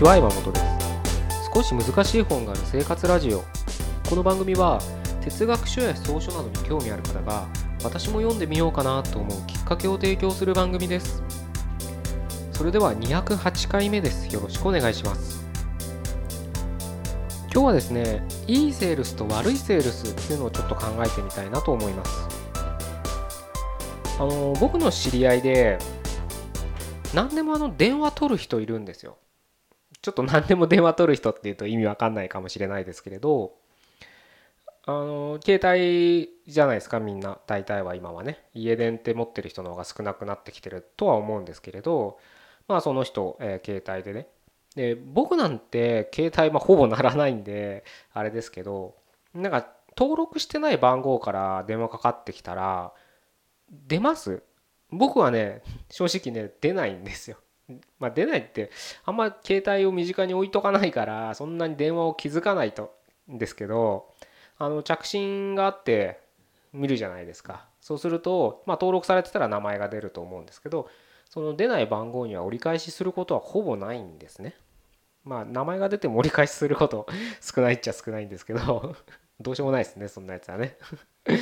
ちは山本です。少し難しい本がある生活ラジオ。この番組は哲学書や草書などに興味ある方が私も読んでみようかなと思うきっかけを提供する番組です。それでは208回目です。よろしくお願いします。今日はですねいいセールスと悪いセールスっていうのをちょっと考えてみたいなと思います。あの僕の知り合いで何でもあの電話取る人いるんですよ。ちょっと何でも電話取る人っていうと意味わかんないかもしれないですけれどあの携帯じゃないですかみんな。大体は今はね。家電って持ってる人の方が少なくなってきてるとは思うんですけれどまあその人、え、携帯でね。で僕なんて携帯まあほぼならないんであれですけどなんか登録してない番号から電話かかってきたら出ます？僕はね正直ね出ないんですよ。まあ、出ないってあんま携帯を身近に置いとかないからそんなに電話を気づかないとんですけどあの着信があって見るじゃないですかそうすると、まあ、登録されてたら名前が出ると思うんですけどその出ない番号には折り返しすることはほぼないんですね。まあ名前が出ても折り返しすること少ないっちゃ少ないんですけど どうしようもないですねそんなやつはね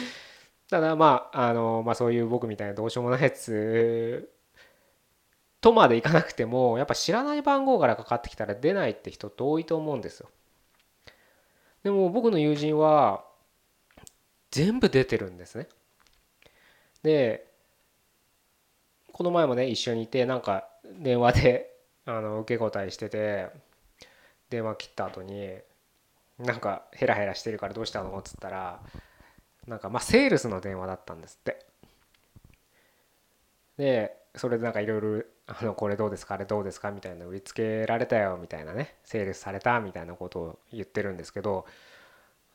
ただまああの、まあ、そういう僕みたいなどうしようもないやつとまでいかなくてもやっぱ知らない番号からかかってきたら出ないって人って多いと思うんですよ。でも僕の友人は全部出てるんですね。でこの前もね一緒にいてなんか電話で あの受け答えしてて電話切った後になんかヘラヘラしてるからどうしたのっつったらなんかまあセールスの電話だったんですって。でそれでなんかいろいろあのこれどうですかあれどうですかみたいな売りつけられたよみたいなねセールスされたみたいなことを言ってるんですけど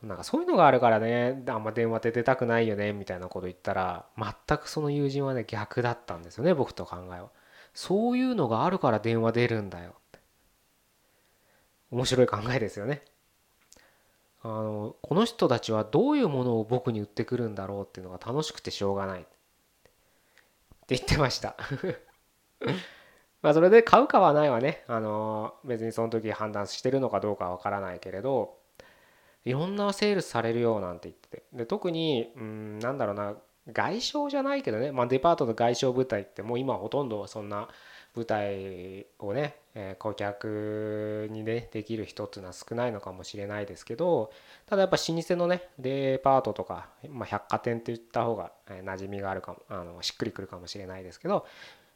なんかそういうのがあるからねあんま電話で出たくないよねみたいなこと言ったら全くその友人はね逆だったんですよね僕と考えは。そういうのがあるから電話出るんだよ面白い考えですよね。あのこの人たちはどういうものを僕に売ってくるんだろうっていうのが楽しくてしょうがない。言ってました。まあそれで買うかはないはね、あの別にその時判断してるのかどうかは分からないけれどいろんなセールスされるよなんて言ってて。で特にうんなんだろうな外商じゃないけどね、まあ、デパートの外商部隊ってもう今ほとんどそんな舞台をね、え、顧客にねできる人っていうのは少ないのかもしれないですけどただやっぱ老舗のねデパートとか、ま、百貨店って言った方が馴染みがあるかもあのしっくりくるかもしれないですけど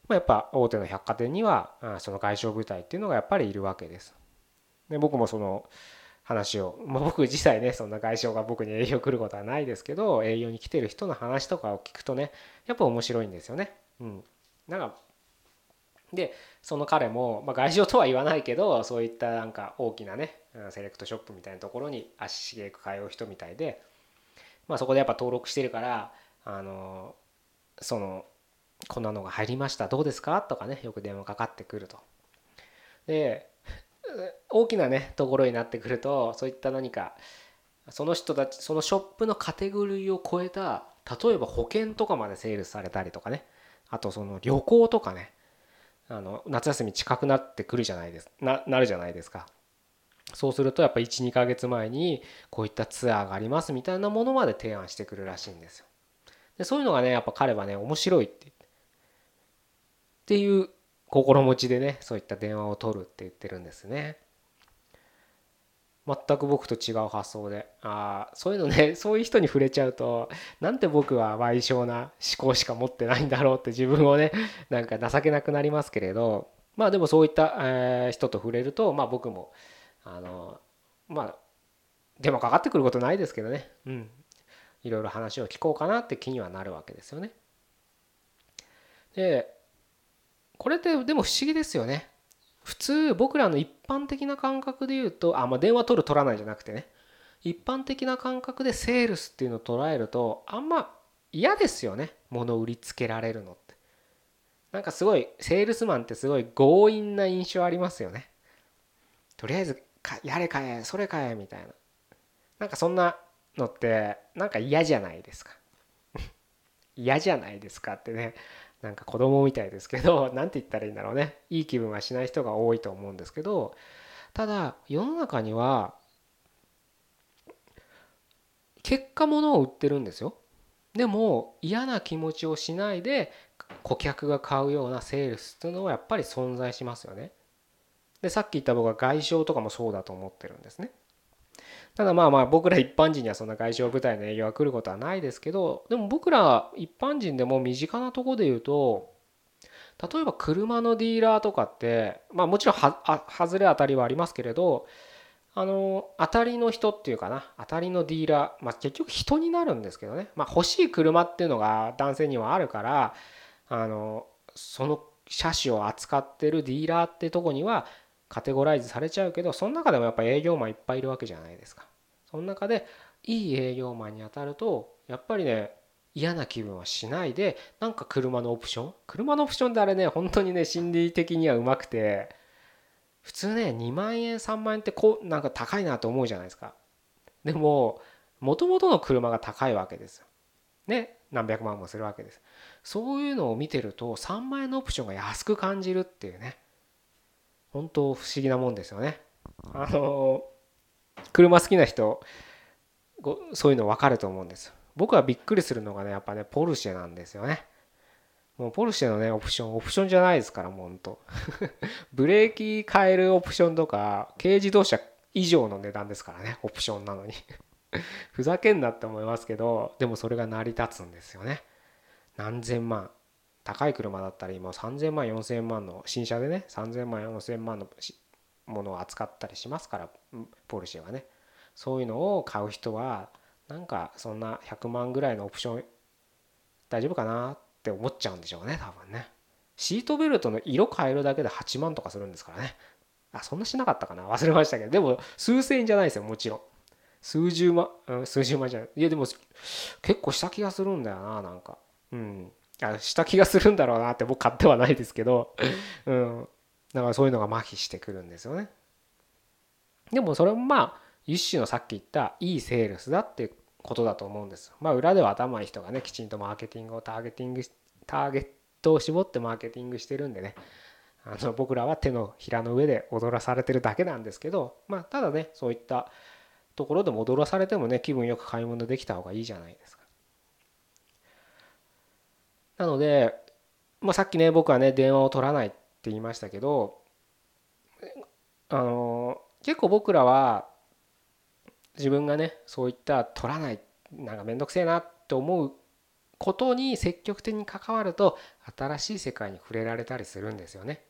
ま、やっぱ大手の百貨店にはその外商部隊っていうのがやっぱりいるわけです。で僕もその話を、まあ、僕自体ねそんな外商が僕に営業来ることはないですけど営業に来てる人の話とかを聞くとねやっぱ面白いんですよね。うん、なんかでその彼も、まあ、外商とは言わないけどそういったなんか大きなねセレクトショップみたいなところに足しげく通う人みたいで、まあ、そこでやっぱ登録してるからあのそのこんなのが入りましたどうですか？とかねよく電話かかってくると。で大きなねところになってくるとそういった何かその人たちそのショップのカテゴリーを超えた例えば保険とかまでセールされたりとかねあとその旅行とかねあの夏休み近くなってくるじゃないですななるじゃないですか。そうするとやっぱ12ヶ月前にこういったツアーがありますみたいなものまで提案してくるらしいんですよ。でそういうのがねやっぱ彼はね面白いってっていう心持ちでねそういった電話を取るって言ってるんですね。全く僕と違う発想でああそういうのね そういう人に触れちゃうとなんて僕は賠償な思考しか持ってないんだろうって自分をねなんか情けなくなりますけれどまあでもそういった、え人と触れるとまあ僕もあのまあ電話かかってくることないですけどねうんいろいろ話を聞こうかなって気にはなるわけですよね。でこれってでも不思議ですよね。普通僕らの一般的な感覚で言うとあまあ電話取る取らないじゃなくてね。一般的な感覚でセールスっていうのを捉えるとあんま嫌ですよね。物売りつけられるのって。なんかすごいセールスマンってすごい強引な印象ありますよね。とりあえずやれ買えそれ買えみたいな。なんかそんなのってなんか嫌じゃないですか。嫌じゃないですかってね。なんか子供みたいですけど 何て言ったらいいんだろうね。いい気分はしない人が多いと思うんですけどただ世の中には結果物を売ってるんですよ。でも嫌な気持ちをしないで顧客が買うようなセールスっていうのはやっぱり存在しますよね。でさっき言った僕は外傷とかもそうだと思ってるんですね。ただまあまあ僕ら一般人にはそんな外傷部隊の営業が来ることはないですけどでも僕ら一般人でも身近なとこで言うと例えば車のディーラーとかってまあもちろんは外れ当たりはありますけれどあの当たりの人っていうかな当たりのディーラー、まあ、結局人になるんですけどね、まあ、欲しい車っていうのが男性にはあるからあのその車種を扱ってるディーラーってとこにはカテゴライズされちゃうけどその中でもやっぱ営業マンいっぱいいるわけじゃないですか。その中でいい営業マンに当たるとやっぱりね嫌な気分はしないでなんか車のオプション。車のオプションってあれね本当にね心理的にはうまくて普通ね2万円3万円ってこうなんか高いなと思うじゃないですか。でももともとの車が高いわけですよ。ね何百万もするわけです。そういうのを見てると3万円のオプションが安く感じるっていうね。本当不思議なもんですよね。あの車好きな人そういうの分かると思うんです。僕はびっくりするのがねやっぱねポルシェなんですよね。もうポルシェのねオプションオプションじゃないですからもうほんとブレーキ変えるオプションとか軽自動車以上の値段ですからねオプションなのにふざけんなって思いますけどでもそれが成り立つんですよね何千万高い車だったら今3000万4000万の新車でね3000万4000万のものを扱ったりしますからポルシェはね。そういうのを買う人はなんかそんな100万ぐらいのオプション大丈夫かなって思っちゃうんでしょうね多分ね。シートベルトの色変えるだけで8万とかするんですからね。あそんなしなかったかな？忘れましたけど。でも数千円じゃないですよもちろん。数十万、うん、数十万じゃない。いやでも結構した気がするんだよななんか。うん。あした気がするんだろうなって僕買ってはないですけど、うん、だからそういうのが麻痺してくるんですよね。でもそれもまあ一種のさっき言ったいいセールスだってことだと思うんです。まあ裏では頭いい人がねきちんとマーケティングをターゲティングターゲットを絞ってマーケティングしてるんでねあの僕らは手のひらの上で踊らされてるだけなんですけどまあただねそういったところでも踊らされてもね気分よく買い物できた方がいいじゃないですか。なので、まあ、さっきね僕はね電話を取らないって言いましたけどあの結構僕らは自分がねそういった取らないなんか面倒くせえなって思うことに積極的に関わると新しい世界に触れられたりするんですよね。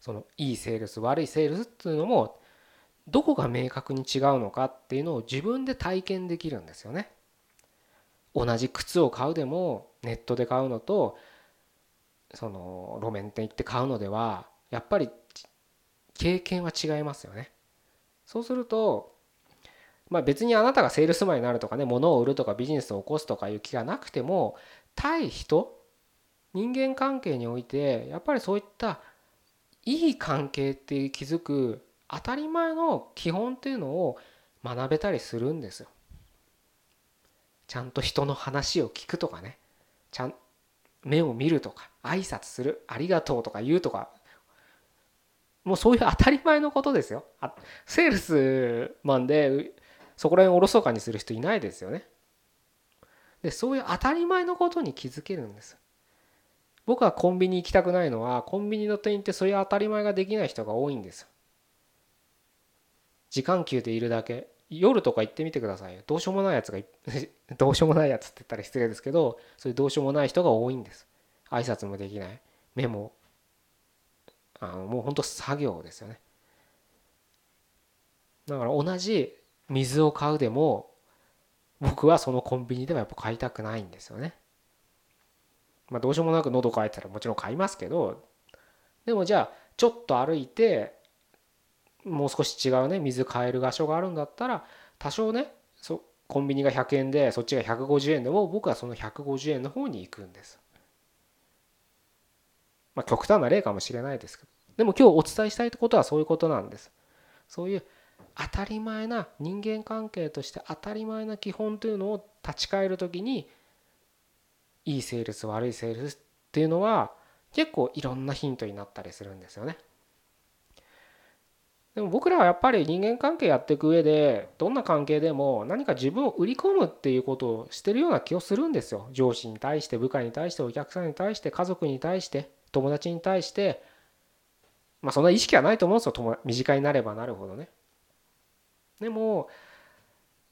そのいいセールス悪いセールスっていうのもどこが明確に違うのかっていうのを自分で体験できるんですよね。同じ靴を買うでもネットで買うのとその路面店行って買うのではやっぱり経験は違いますよね。そうするとまあ別にあなたがセールスマンになるとかね物を売るとかビジネスを起こすとかいう気がなくても対人人間関係においてやっぱりそういったいい関係って気づく当たり前の基本っていうのを学べたりするんですよ。ちゃんと人の話を聞くとかね。ちゃん目を見るとか挨拶するありがとうとか言うとか。もうそういう当たり前のことですよ。セールスマンでそこら辺おろそかにする人いないですよね。でそういう当たり前のことに気づけるんです。僕はコンビニ行きたくないのはコンビニの店員ってそういう当たり前ができない人が多いんです時間給でいるだけ。夜とか行ってみてくださいどうしようもないやつが どうしようもないやつって言ったら失礼ですけどそういうどうしようもない人が多いんです。挨拶もできない。目もあのもうほんと作業ですよね。だから同じ水を買うでも僕はそのコンビニではやっぱ買いたくないんですよね。まあどうしようもなく喉乾いたらもちろん買いますけどでもじゃあちょっと歩いてもう少し違うね水買える場所があるんだったら多少ねそコンビニが100円でそっちが150円でも僕はその150円の方に行くんです。まあ極端な例かもしれないですけどでも今日お伝えしたいことはそういうことなんです。そういう当たり前な人間関係として当たり前な基本というのを立ち返る時にいいセールス悪いセールスっていうのは結構いろんなヒントになったりするんですよね。でも僕らはやっぱり人間関係やっていく上でどんな関係でも何か自分を売り込むっていうことをしてるような気をするんですよ。上司に対して部下に対してお客さんに対して家族に対して友達に対して。まあそんな意識はないと思うんですよ。身近になればなるほどね。でも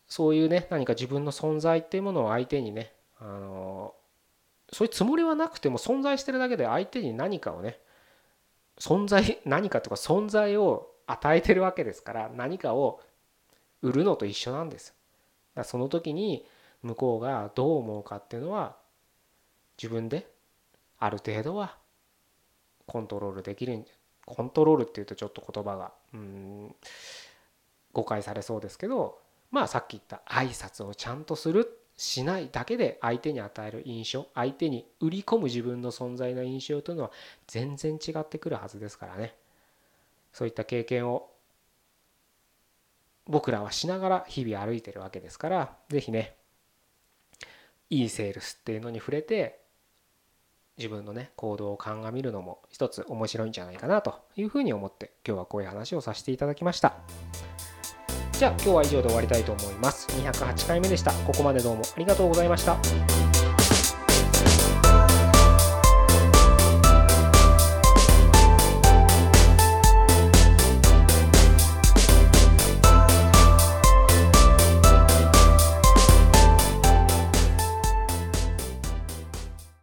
そういうね何か自分の存在っていうものを相手にねあのそういうつもりはなくても存在してるだけで相手に何かをね存在何かとか存在を与えてるわけですから何かを売るのと一緒なんです。だその時に向こうがどう思うかっていうのは自分である程度はコントロールできるんじゃコントロールっていうとちょっと言葉がうん誤解されそうですけどまあさっき言った挨拶をちゃんとするしないだけで相手に与える印象相手に売り込む自分の存在の印象というのは全然違ってくるはずですからね。そういった経験を僕らはしながら日々歩いてるわけですから是非ねいいセールスっていうのに触れて自分のね行動を鑑みるのも一つ面白いんじゃないかなというふうに思って今日はこういう話をさせていただきました。じゃあ今日は以上で終わりたいと思います。208回目でした。ここまでどうもありがとうございました。